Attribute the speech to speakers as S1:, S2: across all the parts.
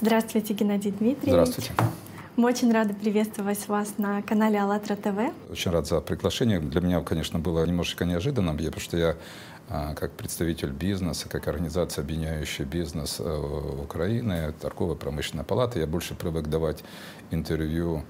S1: Здравствуйте, Геннадий Дмитриевич.
S2: Здравствуйте.
S1: Мы очень рады приветствовать вас на канале АЛЛАТРА ТВ.
S2: Очень рад за приглашение. Для меня, конечно, было немножечко неожиданным, потому что я а, как представитель бизнеса, как организация, объединяющая бизнес э, Украины, торговая промышленная палата, я больше привык давать интервью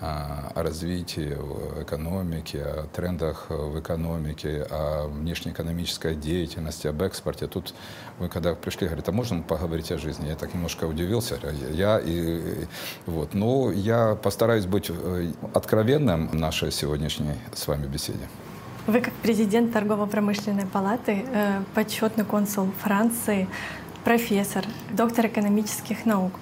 S2: о развитии в экономике, о трендах в экономике, о внешнеэкономической деятельности, об экспорте. Тут вы когда пришли, говорите, а можно поговорить о жизни? Я так немножко удивился. Я и, вот. Но я постараюсь быть э, откровенным в нашей сегодняшней с вами беседе.
S1: Вы как президент торгово-промышленной палаты, э, почетный консул Франции, профессор, доктор экономических наук.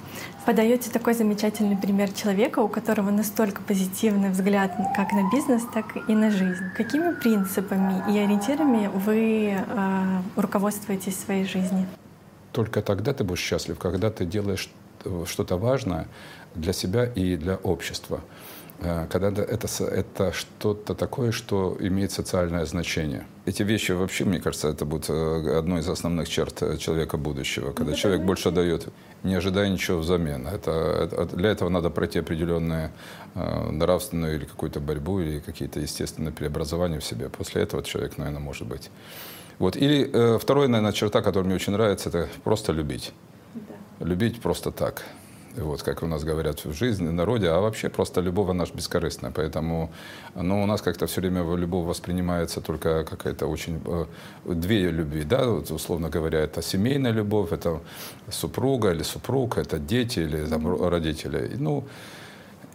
S1: Подаете такой замечательный пример человека, у которого настолько позитивный взгляд как на бизнес, так и на жизнь. Какими принципами и ориентирами вы э, руководствуетесь в своей жизни?
S2: Только тогда ты будешь счастлив, когда ты делаешь что-то важное для себя и для общества. Э, когда это, это что-то такое, что имеет социальное значение. Эти вещи вообще, мне кажется, это будет э, одной из основных черт э, человека будущего, когда ну, человек больше дает, не ожидая ничего взамен. Это, это, для этого надо пройти определенную э, нравственную или какую-то борьбу, или какие-то естественные преобразования в себе. После этого человек, наверное, может быть. Вот. Или э, вторая, наверное, черта, которая мне очень нравится, это просто любить. Да. Любить просто так вот, как у нас говорят в жизни, народе, а вообще просто любовь, она же бескорыстная. Поэтому ну, у нас как-то все время любовь воспринимается только какая-то очень... Э, две любви, да, вот, условно говоря, это семейная любовь, это супруга или супруг, это дети или там, родители. Ну,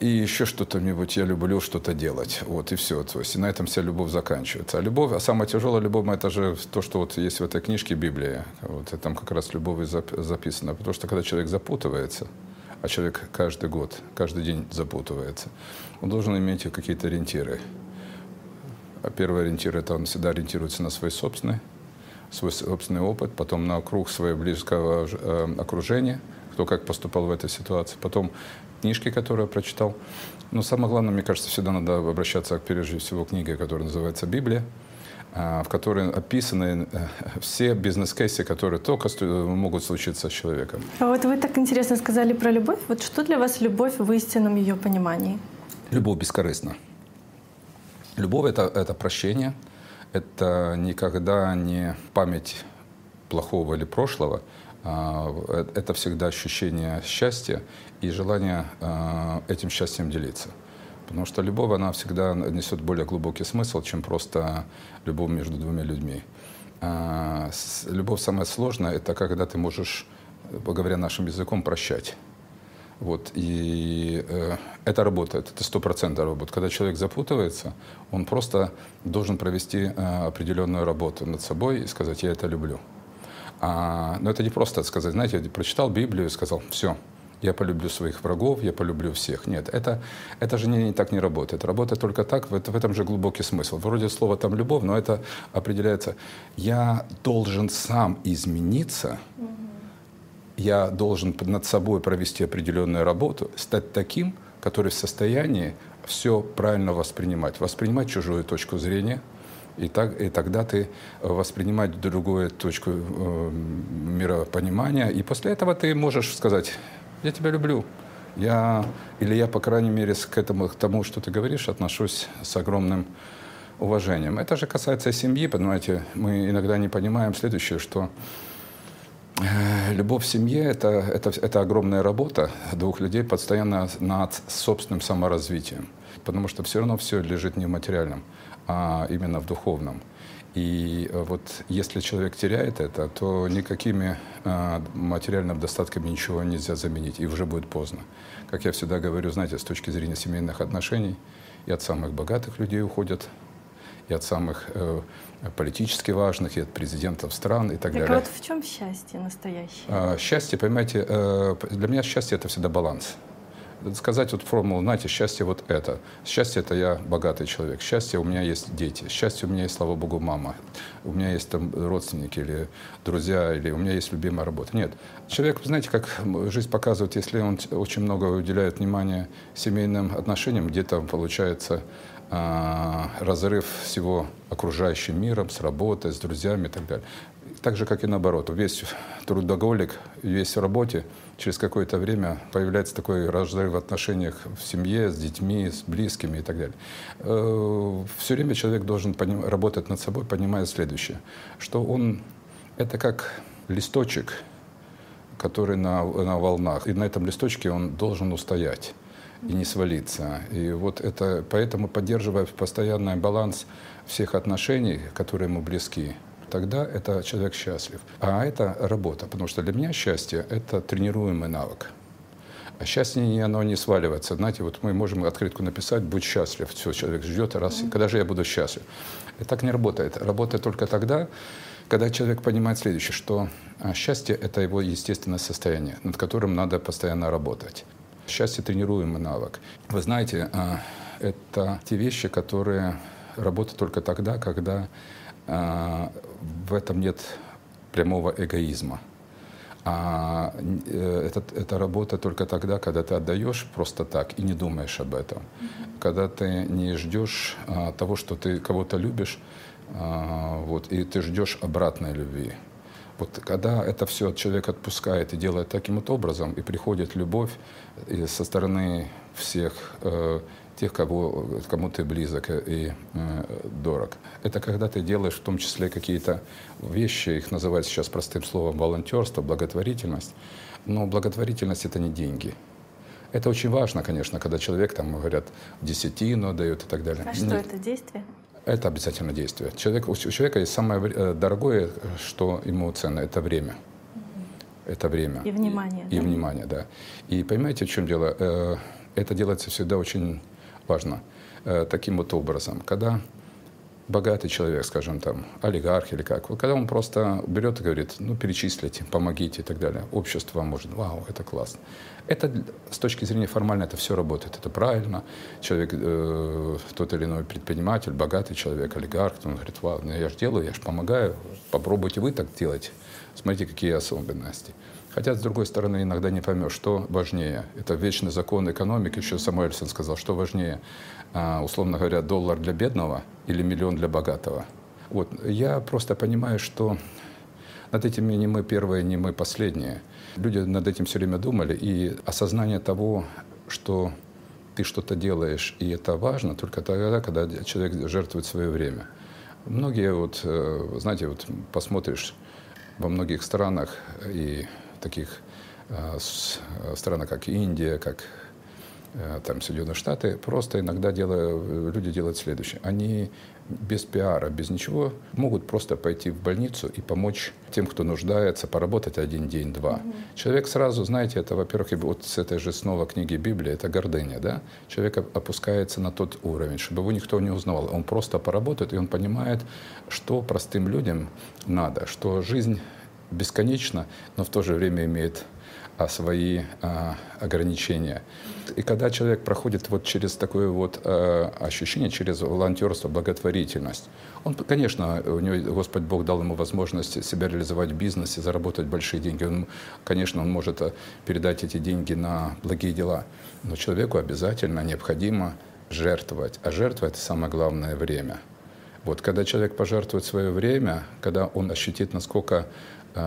S2: и еще что-то-нибудь я люблю что-то делать. Вот и все. То есть и на этом вся любовь заканчивается. А любовь, а самая тяжелая любовь, это же то, что вот есть в этой книжке Библия. Вот, и там как раз любовь записана. Потому что когда человек запутывается, а человек каждый год, каждый день запутывается. Он должен иметь какие-то ориентиры. А первый ориентир – это он всегда ориентируется на свой собственный, свой собственный опыт, потом на круг своего близкого э, окружения, кто как поступал в этой ситуации, потом книжки, которые я прочитал. Но самое главное, мне кажется, всегда надо обращаться к, прежде всего, книге, которая называется «Библия», в которой описаны э, все бизнес-кейсы, которые только могут случиться с человеком.
S1: А вот вы так интересно сказали про любовь. Вот что для вас любовь в истинном ее понимании?
S2: Любовь бескорыстна. Любовь это, — это прощение, это никогда не память плохого или прошлого, а, э, это всегда ощущение счастья и желание а, этим счастьем делиться. Потому что любовь, она всегда несет более глубокий смысл, чем просто любовь между двумя людьми. А, любовь самая сложная — это когда ты можешь, говоря нашим языком, прощать. Вот, и э, это работает, это сто процентов работает. Когда человек запутывается, он просто должен провести э, определенную работу над собой и сказать, я это люблю. А, но это не просто сказать, знаете, я прочитал Библию и сказал, все, я полюблю своих врагов, я полюблю всех. Нет, это, это же не, не так не работает. Работает только так, в, в этом же глубокий смысл. Вроде слова там любовь, но это определяется. Я должен сам измениться, я должен над собой провести определенную работу, стать таким, который в состоянии все правильно воспринимать. Воспринимать чужую точку зрения, и, так, и тогда ты воспринимать другую точку э, миропонимания, и после этого ты можешь сказать, я тебя люблю. Я, или я, по крайней мере, к, этому, к тому, что ты говоришь, отношусь с огромным уважением. Это же касается семьи, понимаете, мы иногда не понимаем следующее, что э, любовь в семье это, это, это огромная работа двух людей постоянно над собственным саморазвитием, потому что все равно все лежит не в материальном, а именно в духовном. И э, вот если человек теряет это, то никакими э, материальными достатками ничего нельзя заменить, и уже будет поздно. Как я всегда говорю, знаете, с точки зрения семейных отношений, и от самых богатых людей уходят, и от самых э, политически важных, и от президентов стран и так, так далее.
S1: Так вот в чем счастье настоящее?
S2: А, счастье, понимаете, э, для меня счастье это всегда баланс сказать вот формулу, знаете, счастье вот это. Счастье это я богатый человек. Счастье у меня есть дети. Счастье у меня есть, слава богу, мама. У меня есть там родственники или друзья, или у меня есть любимая работа. Нет. Человек, знаете, как жизнь показывает, если он очень много уделяет внимания семейным отношениям, где-то получается а, разрыв всего окружающим миром, с работой, с друзьями и так далее. Так же, как и наоборот. Весь трудоголик, весь в работе, через какое-то время появляется такой разрыв в отношениях в семье, с детьми, с близкими и так далее. Э, Все время человек должен работать над собой, понимая следующее, что он это как листочек, который на, на волнах, и на этом листочке он должен устоять и не свалиться. И вот это, поэтому поддерживая постоянный баланс всех отношений, которые ему близки, тогда это человек счастлив. А это работа, потому что для меня счастье — это тренируемый навык. А счастье, оно не сваливается. Знаете, вот мы можем открытку написать «Будь счастлив». Все, человек ждет, раз, когда же я буду счастлив? Это так не работает. Работает только тогда, когда человек понимает следующее, что а, счастье — это его естественное состояние, над которым надо постоянно работать. Счастье — тренируемый навык. Вы знаете, а, это те вещи, которые работают только тогда, когда а, в этом нет прямого эгоизма. А это, это работа только тогда, когда ты отдаешь просто так и не думаешь об этом. Mm-hmm. Когда ты не ждешь а, того, что ты кого-то любишь, а, вот, и ты ждешь обратной любви. Вот когда это все человек отпускает и делает таким вот образом, и приходит любовь и со стороны всех э, тех, кого, кому ты близок и э, дорог. Это когда ты делаешь в том числе какие-то вещи, их называют сейчас простым словом волонтерство, благотворительность. Но благотворительность — это не деньги. Это очень важно, конечно, когда человек, там, говорят, десятину дает и так далее.
S1: А что Нет. это, действие?
S2: Это обязательно действие. Человек, у человека есть самое э, дорогое, что ему ценно, это время. Это время.
S1: И внимание.
S2: И, да? и внимание, да. И понимаете, в чем дело? Э, это делается всегда очень важно э, таким вот образом. Когда богатый человек, скажем там, олигарх или как, вот когда он просто берет и говорит, ну, перечислите, помогите и так далее, общество вам может, вау, это классно. Это с точки зрения формально это все работает, это правильно. Человек, э, тот или иной предприниматель, богатый человек, олигарх, он говорит, вау, ну я же делаю, я же помогаю, попробуйте вы так делать, смотрите, какие особенности. Хотя, с другой стороны, иногда не поймешь, что важнее. Это вечный закон экономики, еще Самуэльсон сказал, что важнее, а, условно говоря, доллар для бедного или миллион для богатого. Вот. Я просто понимаю, что над этим не мы первые, не мы последние. Люди над этим все время думали, и осознание того, что ты что-то делаешь, и это важно только тогда, когда человек жертвует свое время. Многие, вот, э, знаете, вот посмотришь во многих странах и таких э, э, странах, как Индия, как э, там Соединенные Штаты, просто иногда делают, люди делают следующее. Они без пиара, без ничего могут просто пойти в больницу и помочь тем, кто нуждается, поработать один день, два. Mm-hmm. Человек сразу, знаете, это, во-первых, вот с этой же снова книги Библии, это гордыня, да? Человек опускается на тот уровень, чтобы его никто не узнавал. Он просто поработает, и он понимает, что простым людям надо, что жизнь бесконечно, но в то же время имеет а, свои а, ограничения. И когда человек проходит вот через такое вот а, ощущение, через волонтерство, благотворительность, он, конечно, у него Господь Бог дал ему возможность себя реализовать в бизнесе, заработать большие деньги. Он, конечно, он может а, передать эти деньги на благие дела, но человеку обязательно необходимо жертвовать. А жертва — это самое главное время. Вот когда человек пожертвует свое время, когда он ощутит, насколько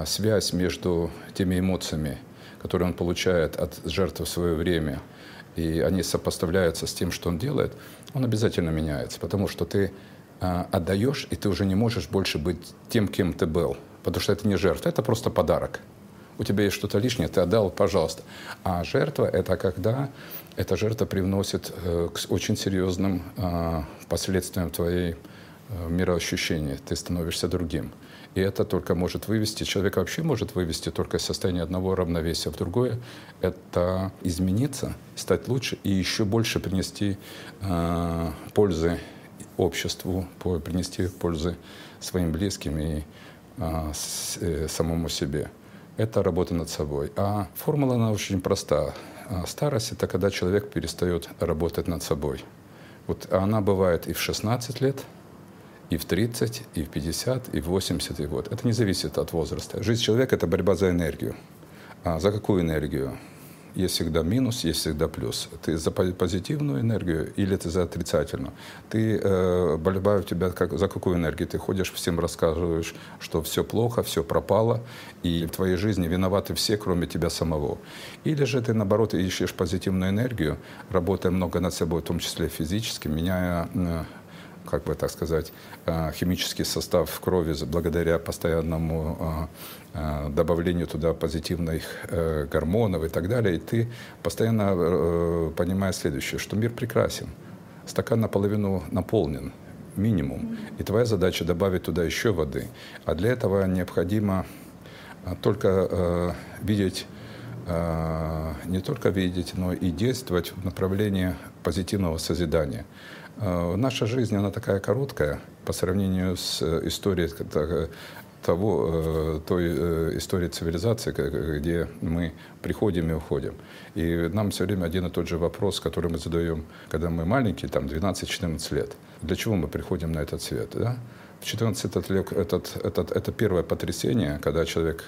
S2: связь между теми эмоциями, которые он получает от жертвы в свое время, и они сопоставляются с тем, что он делает, он обязательно меняется, потому что ты а, отдаешь, и ты уже не можешь больше быть тем, кем ты был, потому что это не жертва, это просто подарок. У тебя есть что-то лишнее, ты отдал, пожалуйста. А жертва — это когда эта жертва привносит э, к очень серьезным э, последствиям твоей э, мироощущения. Ты становишься другим. И это только может вывести, человек вообще может вывести только из состояния одного равновесия в другое. Это измениться, стать лучше и еще больше принести э, пользы обществу, принести пользы своим близким и с, э, самому себе. Это работа над собой. А формула, она очень проста. А старость — это когда человек перестает работать над собой. Вот она бывает и в 16 лет, и в 30, и в 50, и в 80 и вот. Это не зависит от возраста. Жизнь человека — это борьба за энергию. А за какую энергию? Есть всегда минус, есть всегда плюс. Ты за позитивную энергию или ты за отрицательную? Ты, э, болезнь у тебя как, за какую энергию? Ты ходишь, всем рассказываешь, что все плохо, все пропало, и в твоей жизни виноваты все, кроме тебя самого. Или же ты, наоборот, ищешь позитивную энергию, работая много над собой, в том числе физически, меняя э, как бы так сказать, э, химический состав крови благодаря постоянному э, э, добавлению туда позитивных гормонов и так далее. И ты постоянно понимаешь следующее, что мир прекрасен. Стакан наполовину наполнен, минимум. И твоя задача добавить туда еще воды. А для этого необходимо только видеть не только видеть, но и действовать в направлении позитивного созидания. Э, наша жизнь, она такая короткая по сравнению с э, историей того, э, той истории цивилизации, где мы приходим и уходим. И нам все время один и тот же вопрос, который мы задаем, когда мы маленькие, там 12-14 лет. Для чего мы приходим на этот свет? Да? В 14 лет этот, этот, это первое потрясение, когда человек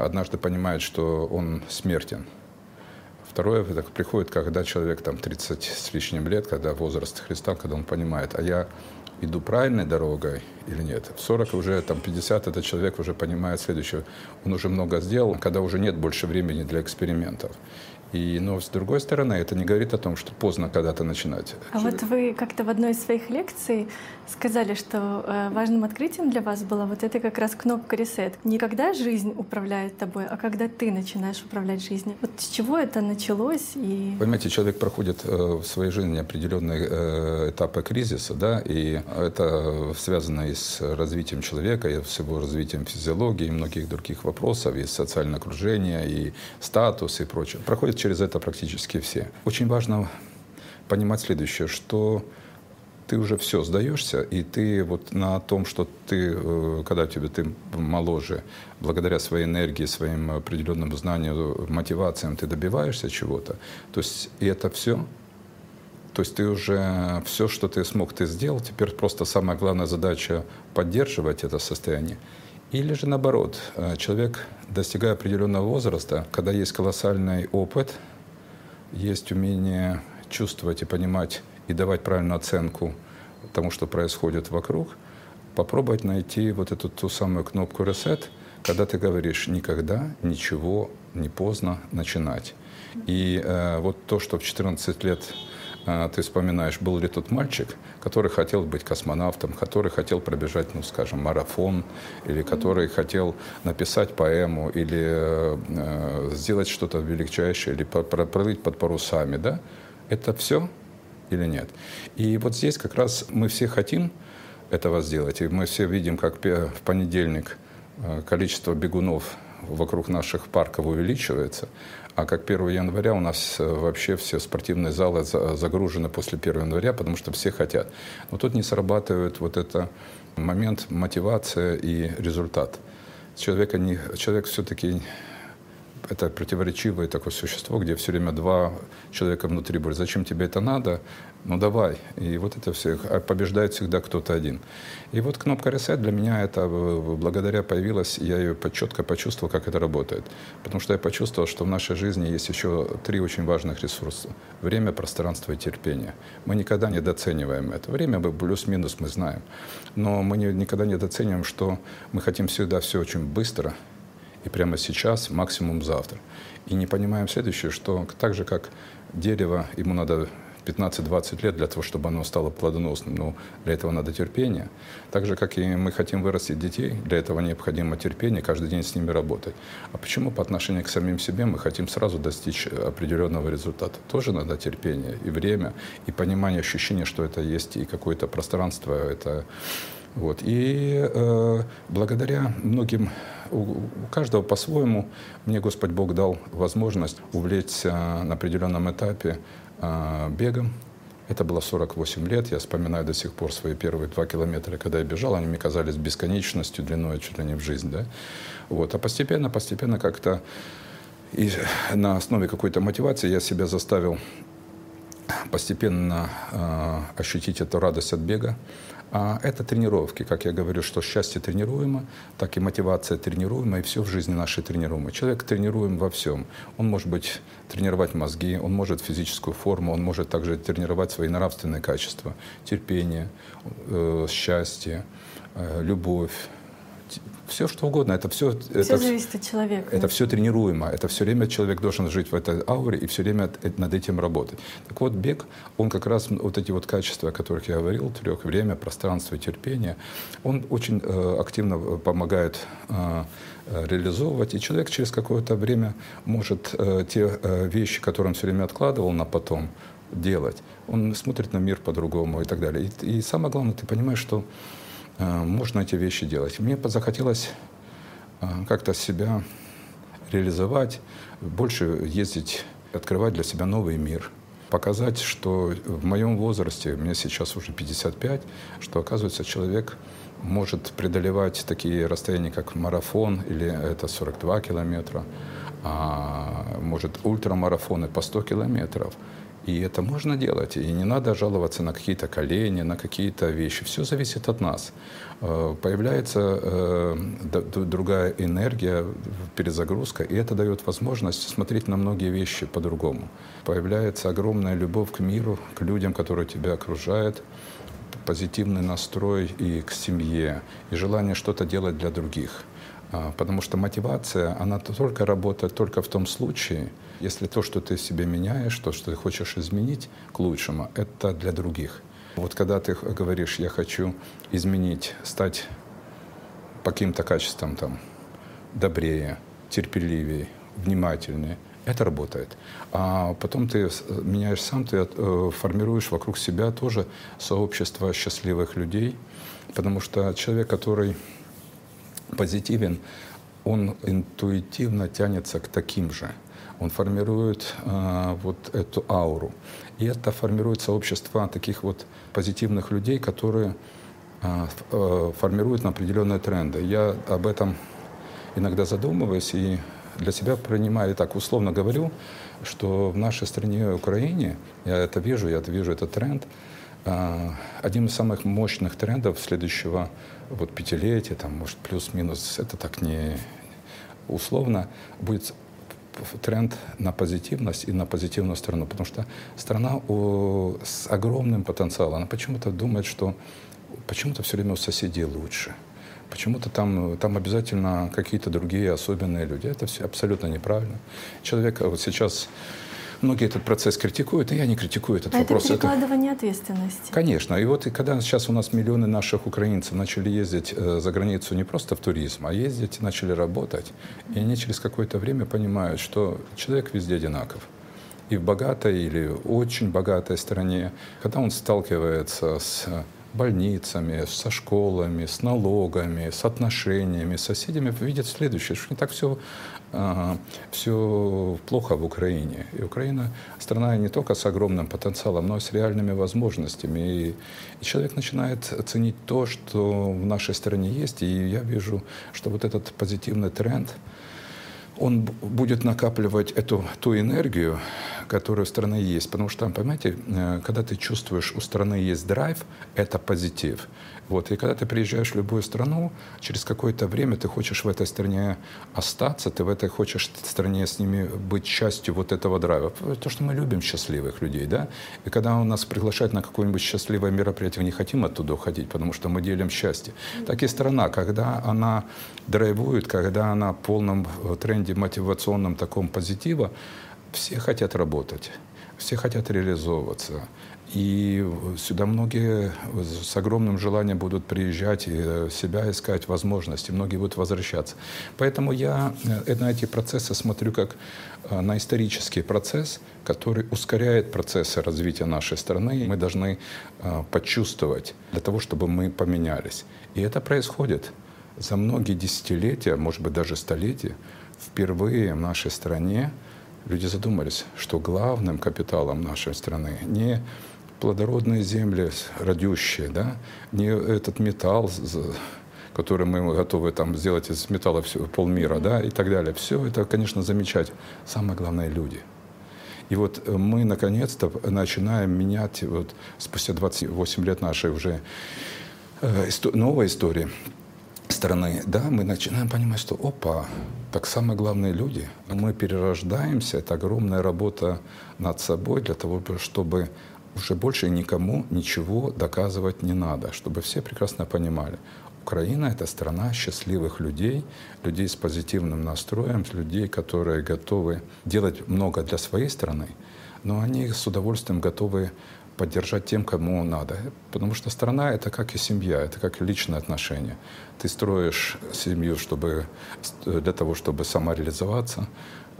S2: однажды понимает, что он смертен – Второе так, приходит, когда человек там 30 с лишним лет, когда возраст Христа, когда он понимает, а я иду правильной дорогой или нет. В 40 уже, там, 50 этот человек уже понимает следующее. Он уже много сделал, когда уже нет больше времени для экспериментов. И, но с другой стороны, это не говорит о том, что поздно когда-то начинать.
S1: А вот вы как-то в одной из своих лекций сказали, что э, важным открытием для вас была вот эта как раз кнопка ресет. Не когда жизнь управляет тобой, а когда ты начинаешь управлять жизнью. Вот с чего это началось? И...
S2: Понимаете, человек проходит э, в своей жизни определенные э, этапы кризиса, да, и это связано и с развитием человека, и с его развитием физиологии, и многих других вопросов, и социальное окружение, и статус, и прочее. Проходит через это практически все. Очень важно понимать следующее, что ты уже все сдаешься, и ты вот на том, что ты, э, когда тебе ты моложе, благодаря своей энергии, своим определенным знаниям, мотивациям, ты добиваешься чего-то, то есть и это все, то есть ты уже все, что ты смог, ты сделал, теперь просто самая главная задача поддерживать это состояние. Или же наоборот, э, человек, достигая определенного возраста, когда есть колоссальный опыт, есть умение чувствовать и понимать и давать правильную оценку тому, что происходит вокруг, попробовать найти вот эту ту самую кнопку «Reset», когда ты говоришь «никогда, ничего, не поздно начинать». И э, вот то, что в 14 лет ты вспоминаешь, был ли тот мальчик, который хотел быть космонавтом, который хотел пробежать, ну, скажем, марафон, или который хотел написать поэму, или э, сделать что-то величайшее, или проплыть под парусами, да? Это все или нет. И вот здесь как раз мы все хотим этого сделать, и мы все видим, как в понедельник э, количество бегунов вокруг наших парков увеличивается, а как 1 января у нас э, вообще все спортивные залы загружены после 1 января, потому что все хотят. Но тут не срабатывает вот это момент мотивация и результат. Человека не, человек все-таки это противоречивое такое существо, где все время два человека внутри борются. Зачем тебе это надо? Ну давай. И вот это все. А побеждает всегда кто-то один. И вот кнопка Reset для меня это благодаря появилась, я ее четко почувствовал, как это работает. Потому что я почувствовал, что в нашей жизни есть еще три очень важных ресурса. Время, пространство и терпение. Мы никогда не доцениваем это. Время плюс-минус мы знаем. Но мы никогда не доцениваем, что мы хотим всегда все очень быстро, и прямо сейчас, максимум завтра. И не понимаем следующее, что так же, как дерево, ему надо 15-20 лет для того, чтобы оно стало плодоносным. Но для этого надо терпение. Так же, как и мы хотим вырастить детей, для этого необходимо терпение, каждый день с ними работать. А почему по отношению к самим себе мы хотим сразу достичь определенного результата? Тоже надо терпение и время, и понимание, ощущение, что это есть и какое-то пространство, это вот. И э, благодаря многим, у, каждого по-своему, мне Господь Бог дал возможность увлечься на определенном этапе э, бегом. Это было 48 лет. Я вспоминаю до сих пор свои первые два километра, когда я бежал. Они мне казались бесконечностью, длиной чуть ли не в жизнь. Да? Вот. А постепенно, постепенно как-то и на основе какой-то мотивации я себя заставил постепенно э, ощутить эту радость от бега. А это тренировки. Как я говорю, что счастье тренируемо, так и мотивация тренируема, и все в жизни нашей тренируемо. Человек тренируем во всем. Он может быть тренировать мозги, он может физическую форму, он может также тренировать свои нравственные качества, терпение, э, счастье, э, любовь, все что угодно. Это все,
S1: все это, зависит от человека.
S2: Это все тренируемо. Это все время человек должен жить в этой ауре и все время над этим работать. Так вот, бег, он как раз вот эти вот качества, о которых я говорил, трех время, пространство, терпение, он очень э, активно помогает э, реализовывать. И человек через какое-то время может э, те э, вещи, которые он все время откладывал на потом, делать. Он смотрит на мир по-другому и так далее. И, и самое главное, ты понимаешь, что Э, можно эти вещи делать. Мне захотелось э, как-то себя реализовать, больше ездить, открывать для себя новый мир, показать, что в моем возрасте, мне сейчас уже 55, что, оказывается, человек может преодолевать такие расстояния, как марафон, или это 42 километра, а может ультрамарафоны по 100 километров – и это можно делать. И не надо жаловаться на какие-то колени, на какие-то вещи. Все зависит от нас. Э, появляется э, другая энергия, перезагрузка, и это дает возможность смотреть на многие вещи по-другому. Появляется огромная любовь к миру, к людям, которые тебя окружают, позитивный настрой и к семье, и желание что-то делать для других. А, потому что мотивация, она только работает только в том случае, если то, что ты себе меняешь, то, что ты хочешь изменить к лучшему, это для других. Вот когда ты говоришь, я хочу изменить, стать по каким-то качествам там добрее, терпеливее, внимательнее, это работает. А потом ты меняешь сам, ты э, формируешь вокруг себя тоже сообщество счастливых людей, потому что человек, который позитивен, он интуитивно тянется к таким же – он формирует э, вот эту ауру. И это формирует сообщество таких вот позитивных людей, которые э, э, формируют определенные тренды. Я об этом иногда задумываюсь и для себя принимаю, так условно говорю, что в нашей стране Украине, я это вижу, я вижу этот тренд, э, одним из самых мощных трендов следующего вот пятилетия, там, может, плюс-минус, это так не условно, будет тренд на позитивность и на позитивную сторону, потому что страна у, с огромным потенциалом, она почему-то думает, что почему-то все время у соседей лучше. Почему-то там, там обязательно какие-то другие особенные люди. Это все абсолютно неправильно. Человек вот сейчас Многие этот процесс критикуют, и я не критикую этот
S1: а
S2: вопрос.
S1: Это перекладывание это... ответственности.
S2: Конечно. И вот и когда сейчас у нас миллионы наших украинцев начали ездить э, за границу не просто в туризм, а ездить, начали работать, и они через какое-то время понимают, что человек везде одинаков и в богатой или очень богатой стране, когда он сталкивается с больницами, со школами, с налогами, с отношениями, с соседями, видят следующее, что не так все, все плохо в Украине. И Украина страна не только с огромным потенциалом, но и с реальными возможностями. И, и человек начинает ценить то, что в нашей стране есть. И я вижу, что вот этот позитивный тренд, он будет накапливать эту ту энергию, которая у страны есть. Потому что, понимаете, э, когда ты чувствуешь, у страны есть драйв, это позитив. Вот. И когда ты приезжаешь в любую страну, через какое-то время ты хочешь в этой стране остаться, ты в этой хочешь стране с ними быть частью вот этого драйва. То, что мы любим счастливых людей, да. И когда у нас приглашают на какое-нибудь счастливое мероприятие, мы не хотим оттуда уходить, потому что мы делим счастье. Так и страна, когда она драйвует, когда она в полном э, тренде мотивационном таком позитива, все хотят работать, все хотят реализовываться. И сюда многие с огромным желанием будут приезжать и э, себя искать возможности, многие будут возвращаться. Поэтому я э, на эти процессы смотрю как э, на исторический процесс, который ускоряет процессы развития нашей страны. Мы должны почувствовать для того, чтобы мы поменялись. И это происходит за многие десятилетия, может быть даже столетия. Впервые в нашей стране люди задумались, что главным капиталом нашей страны не плодородные земли, родющие, да, не этот металл, который мы готовы там сделать из металла все, полмира, да, и так далее. Все это, конечно, замечать. Самое главное — люди. И вот мы наконец-то начинаем менять, вот спустя 28 лет нашей уже э, новой истории страны, да, мы начинаем понимать, что опа, так самые главные люди. Мы перерождаемся, это огромная работа над собой для того, чтобы уже больше никому ничего доказывать не надо, чтобы все прекрасно понимали. Украина — это страна счастливых людей, людей с позитивным настроем, людей, которые готовы делать много для своей страны, но они с удовольствием готовы поддержать тем, кому надо. Потому что страна — это как и семья, это как личные отношения. Ты строишь семью чтобы, для того, чтобы самореализоваться,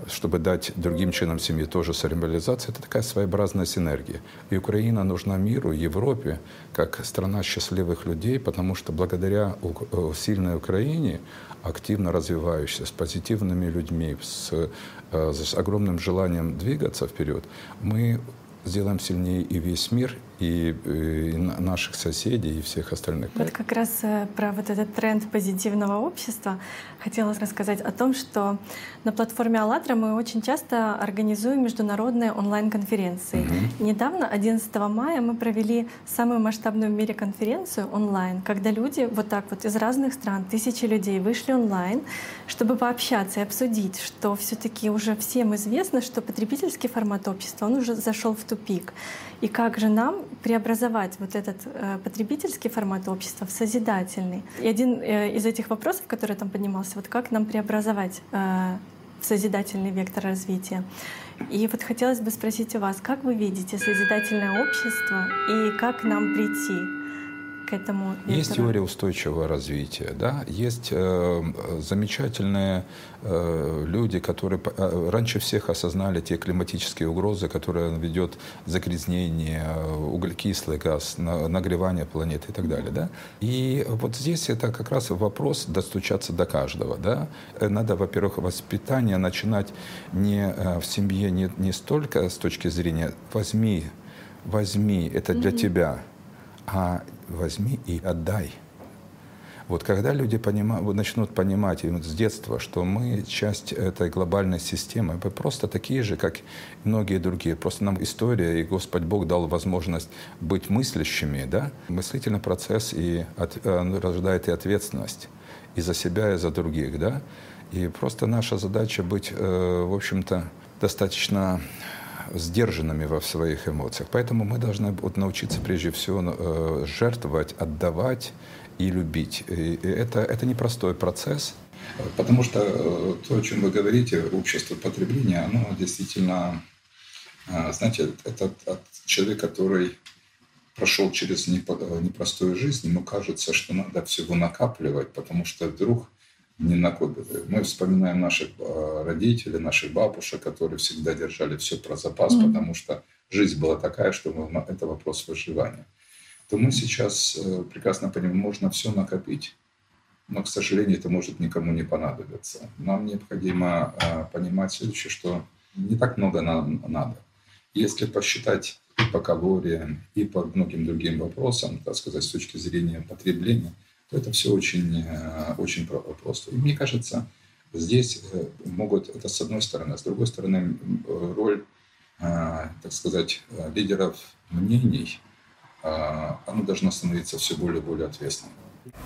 S2: чтобы дать другим членам семьи тоже самореализацию. Это такая своеобразная синергия. И Украина нужна миру, Европе, как страна счастливых людей, потому что благодаря э, сильной Украине, активно развивающейся, с позитивными людьми, с, э, с огромным желанием двигаться вперед, мы сделаем сильнее и весь мир, и, и наших соседей, и всех остальных.
S1: Вот как раз э, про вот этот тренд позитивного общества хотела рассказать о том, что на платформе «АЛЛАТРА» мы очень часто организуем международные онлайн-конференции. Угу. Недавно, 11 мая, мы провели самую масштабную в мире конференцию онлайн, когда люди вот так вот из разных стран, тысячи людей вышли онлайн, чтобы пообщаться и обсудить, что все таки уже всем известно, что потребительский формат общества, он уже зашел в тупик. И как же нам преобразовать вот этот э, потребительский формат общества в созидательный? И один э, из этих вопросов, который там поднимался, вот как нам преобразовать э, в созидательный вектор развития? И вот хотелось бы спросить у вас, как вы видите созидательное общество и как нам прийти к этому
S2: вектору? Есть теория устойчивого развития, да, есть э, замечательные э, люди, которые э, раньше всех осознали те климатические угрозы, которые ведет загрязнение, э, углекислый газ, на, нагревание планеты и так далее, да. И вот здесь это как раз вопрос достучаться до каждого, да. Э, надо, во-первых, воспитание начинать не в семье, не, не столько с точки зрения «возьми, возьми, это для mm-hmm. тебя», а возьми и отдай. Вот когда люди понима, начнут понимать вот с детства, что мы часть этой глобальной системы, мы просто такие же, как многие другие. Просто нам история и Господь Бог дал возможность быть мыслящими, да? Мыслительный процесс и от, рождает и ответственность и за себя, и за других, да? И просто наша задача быть, э, в общем-то, достаточно сдержанными во своих эмоциях. Поэтому мы должны вот научиться прежде всего э, жертвовать, отдавать и любить. И это, это непростой процесс, потому что э, то, о чем вы говорите, общество потребления, оно действительно, э, знаете, это от человека, который прошел через непростую жизнь, ему кажется, что надо всего накапливать, потому что вдруг не накопили. Мы вспоминаем наших э, родителей, наших бабушек, которые всегда держали все про запас, mm-hmm. потому что жизнь была такая, что мы, это вопрос выживания. То мы сейчас э, прекрасно понимаем, можно все накопить, но, к сожалению, это может никому не понадобиться. Нам необходимо э, понимать следующее, что не так много нам надо. Если посчитать и по калориям, и по многим другим вопросам, так сказать, с точки зрения потребления – то это все очень, э, очень просто. И мне кажется, здесь э, могут, это с одной стороны, а с другой стороны, роль, э, так сказать, лидеров мнений, она должна становиться все более и более ответственной.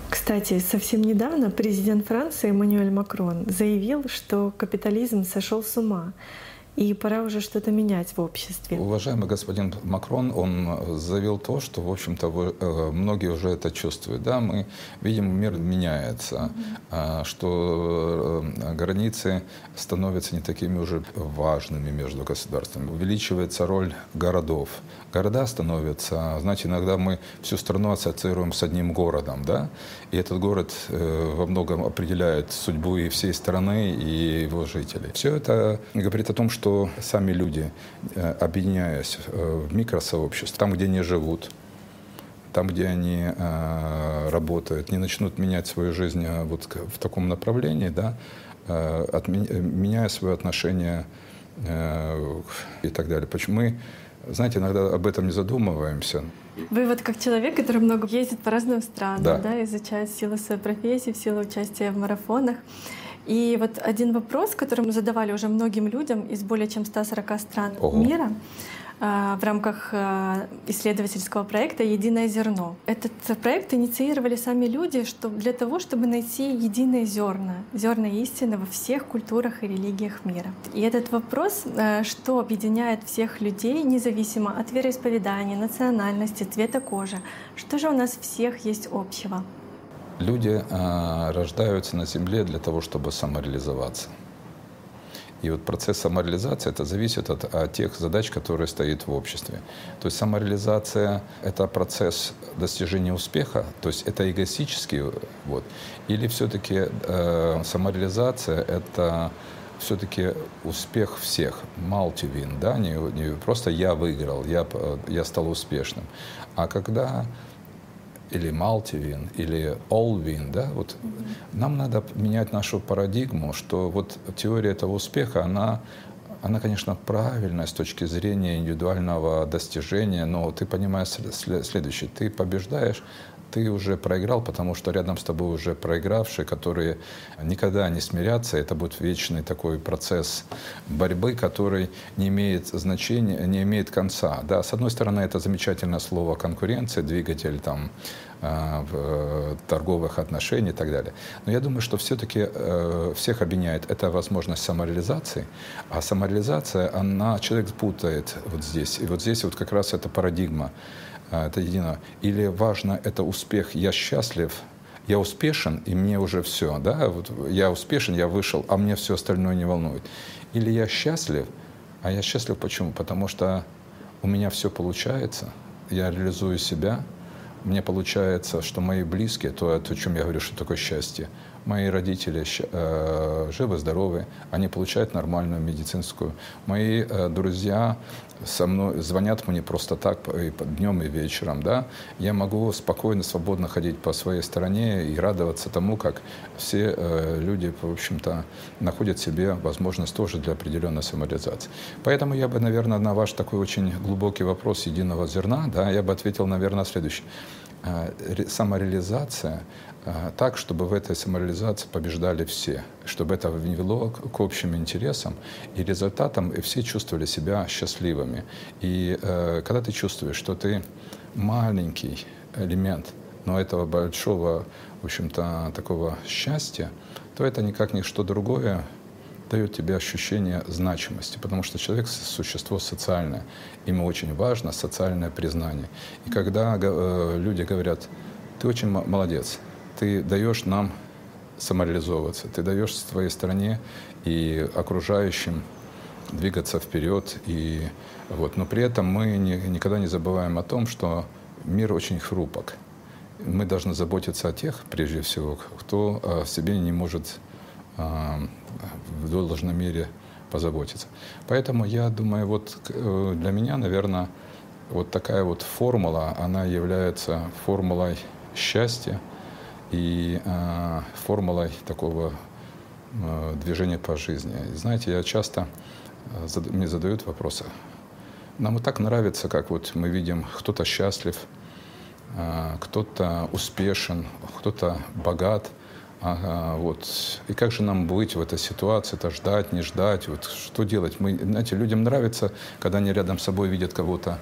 S1: Кстати, совсем недавно президент Франции Эммануэль Макрон заявил, что капитализм сошел с ума и пора уже что-то менять в обществе.
S2: Уважаемый господин Макрон, он заявил то, что, в общем-то, э, многие уже это чувствуют. Да, мы видим, мир меняется, mm-hmm. что э, границы становятся не такими уже важными между государствами. Увеличивается роль городов. Города становятся, знаете, иногда мы всю страну ассоциируем с одним городом, да, и этот город э, во многом определяет судьбу и всей страны, и его жителей. Все это говорит о том, что сами люди, э, объединяясь э, в микросообщество, там, где они живут, там, где они э, работают, не начнут менять свою жизнь э, вот в таком направлении, да, э, меняя свое отношение э, и так далее. Почему мы, знаете, иногда об этом не задумываемся.
S1: Вы вот как человек, который много ездит по разным странам, да, да изучает силу своей профессии, в силу участия в марафонах. И вот один вопрос, который мы задавали уже многим людям из более чем 140 стран Ого. мира, а, в рамках а, исследовательского проекта «Единое зерно». Этот проект инициировали сами люди что для того, чтобы найти единое зерна, зерна истины во всех культурах и религиях мира. И этот вопрос, а, что объединяет всех людей, независимо от вероисповедания, национальности, цвета кожи, что же у нас всех есть общего?
S2: Люди рождаются на Земле для того, чтобы самореализоваться. И вот процесс самореализации, это зависит от, от тех задач, которые стоят в обществе. То есть самореализация — это процесс достижения успеха, то есть это эгоистический, вот. Или все-таки э, самореализация — это все-таки успех всех, multi-win, да, не, не просто я выиграл, я, я стал успешным, а когда или multi-win, или all-win, да, вот нам надо менять нашу парадигму, что вот теория этого успеха, она она, конечно, правильная с точки зрения индивидуального достижения, но ты понимаешь следующее. Ты побеждаешь ты уже проиграл, потому что рядом с тобой уже проигравшие, которые никогда не смирятся. Это будет вечный такой процесс борьбы, который не имеет значения, не имеет конца. Да, с одной стороны, это замечательное слово конкуренция, двигатель там э, э, торговых отношений и так далее. Но я думаю, что все-таки э, всех объединяет эта возможность самореализации, а самореализация, она человек путает вот здесь. И вот здесь вот как раз эта парадигма это едино. Или важно это успех, я счастлив, я успешен, и мне уже все, да, вот я успешен, я вышел, а мне все остальное не волнует. Или я счастлив, а я счастлив почему? Потому что у меня все получается, я реализую себя, мне получается, что мои близкие, то, о чем я говорю, что такое счастье, мои родители э, живы, здоровы, они получают нормальную медицинскую. Мои э, друзья со мной звонят мне просто так и днем и вечером, да, я могу спокойно, свободно ходить по своей стороне и радоваться тому, как все э, люди, в общем-то, находят себе возможность тоже для определенной самореализации. Поэтому я бы, наверное, на ваш такой очень глубокий вопрос единого зерна, да, я бы ответил, наверное, следующее. Э, самореализация э, так, чтобы в этой самореализации побеждали все, чтобы это вело к общим интересам и результатам, и все чувствовали себя счастливыми. И э, когда ты чувствуешь, что ты маленький элемент, но этого большого, в общем-то, такого счастья, то это никак не что другое, дает тебе ощущение значимости, потому что человек — существо социальное. Ему очень важно социальное признание. И когда э, люди говорят, ты очень молодец, ты даешь нам самореализовываться, ты даешь своей стране и окружающим двигаться вперед. И, вот. Но при этом мы не, никогда не забываем о том, что мир очень хрупок. Мы должны заботиться о тех, прежде всего, кто о себе не может в должной мере позаботиться. Поэтому я думаю, вот э, для меня, наверное, вот такая вот формула, она является формулой счастья и э, формулой такого э, движения по жизни. И знаете, я часто э, мне задают вопросы. Нам и так нравится, как вот мы видим, кто-то счастлив, э, кто-то успешен, кто-то богат – Ага, вот. И как же нам быть в этой ситуации? Это ждать, не ждать? Вот что делать? Мы, знаете, людям нравится, когда они рядом с собой видят кого-то.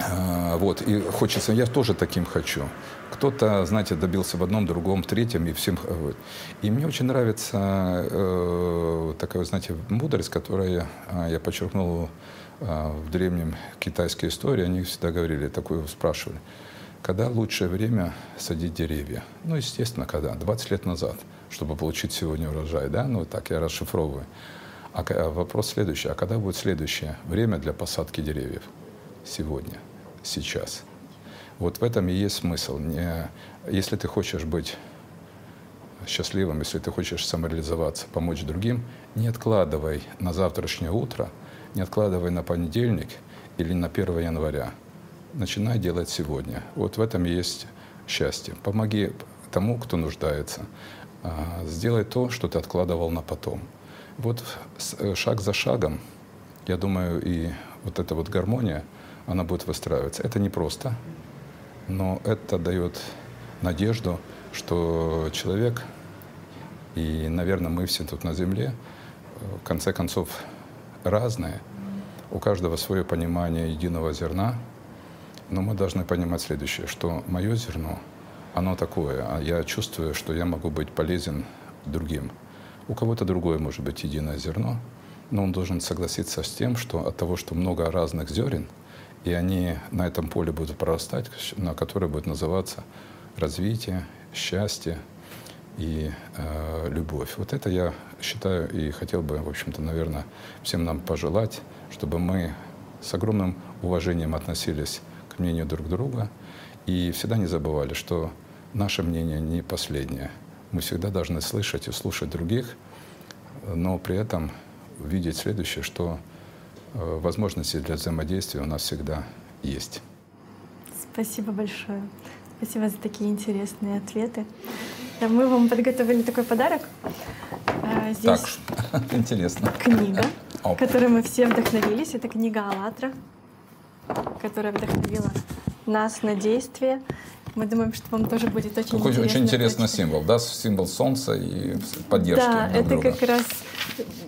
S2: А, вот. И хочется, я тоже таким хочу. Кто-то, знаете, добился в одном, другом, третьем, и всем... Вот. И мне очень нравится э, такая, знаете, мудрость, которую я, а, я подчеркнул э, в древнем китайской истории. Они всегда говорили, такую спрашивали – когда лучшее время садить деревья? Ну, естественно, когда? 20 лет назад, чтобы получить сегодня урожай, да? Ну, так я расшифровываю. А, а вопрос следующий. А когда будет следующее время для посадки деревьев? Сегодня, сейчас. Вот в этом и есть смысл. Не, если ты хочешь быть счастливым, если ты хочешь самореализоваться, помочь другим, не откладывай на завтрашнее утро, не откладывай на понедельник или на 1 января начинай делать сегодня. Вот в этом есть счастье. Помоги тому, кто нуждается. А, сделай то, что ты откладывал на потом. Вот э, шаг за шагом, я думаю, и вот эта вот гармония, она будет выстраиваться. Это непросто, но это дает надежду что человек, и, наверное, мы все тут на Земле, в конце концов, разные. У каждого свое понимание единого зерна. Но мы должны понимать следующее, что мое зерно, оно такое, а я чувствую, что я могу быть полезен другим. У кого-то другое может быть единое зерно, но он должен согласиться с тем, что от того, что много разных зерен, и они на этом поле будут прорастать, на которое будет называться развитие, счастье и э, любовь. Вот это я считаю и хотел бы, в общем-то, наверное, всем нам пожелать, чтобы мы с огромным уважением относились к мнению друг друга и всегда не забывали, что наше мнение не последнее. Мы всегда должны слышать и слушать других, но при этом видеть следующее, что э, возможности для взаимодействия у нас всегда есть.
S1: Спасибо большое. Спасибо за такие интересные ответы. Мы вам подготовили такой подарок.
S2: Э, здесь так, интересно.
S1: Книга, Оп. которой мы все вдохновились. Это книга «АЛЛАТРА», которая вдохновила нас на действие. Мы думаем, что вам тоже будет очень интересно.
S2: Очень интересный символ, да? Символ солнца и поддержки
S1: Да, это друга. как раз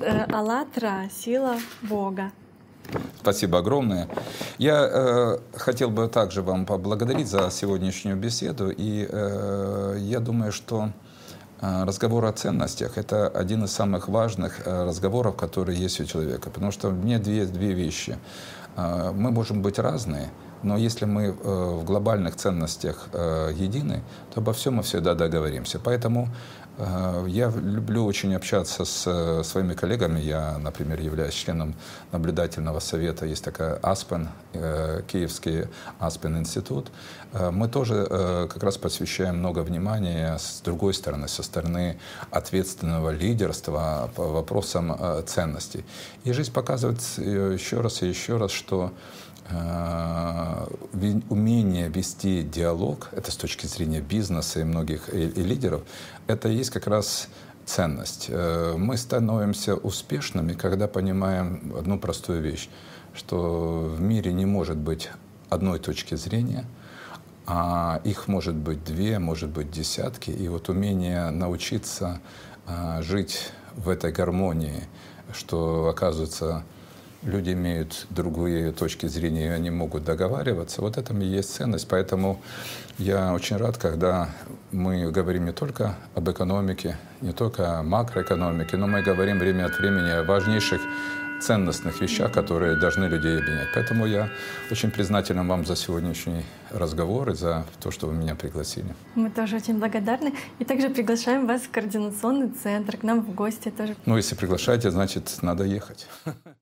S1: э, «АЛЛАТРА» — сила Бога.
S2: Спасибо огромное. Я э, хотел бы также вам поблагодарить за сегодняшнюю беседу. И э, я думаю, что э, разговор о ценностях – это один из самых важных э, разговоров, которые есть у человека. Потому что мне две, две вещи. Э, мы можем быть разные, но если мы э, в глобальных ценностях э, едины, то обо всем мы всегда договоримся. Поэтому я люблю очень общаться с э, своими коллегами. Я, например, являюсь членом наблюдательного совета. Есть такая Аспен, э, Киевский Аспен институт. Мы тоже как раз посвящаем много внимания с другой стороны, со стороны ответственного лидерства по вопросам ценностей. И жизнь показывает еще раз и еще раз, что Э, умение вести диалог, это с точки зрения бизнеса и многих и, и лидеров, это и есть как раз ценность. Э, мы становимся успешными, когда понимаем одну простую вещь, что в мире не может быть одной точки зрения, а их может быть две, может быть десятки. И вот умение научиться э, жить в этой гармонии, что оказывается люди имеют другие точки зрения, и они могут договариваться. Вот этом и есть ценность. Поэтому я очень рад, когда мы говорим не только об экономике, не только о макроэкономике, но мы говорим время от времени о важнейших ценностных вещах, которые должны людей объединять. Поэтому я очень признателен вам за сегодняшний разговор и за то, что вы меня пригласили.
S1: Мы тоже очень благодарны. И также приглашаем вас в координационный центр, к нам в гости тоже.
S2: Ну, если приглашаете, значит, надо ехать.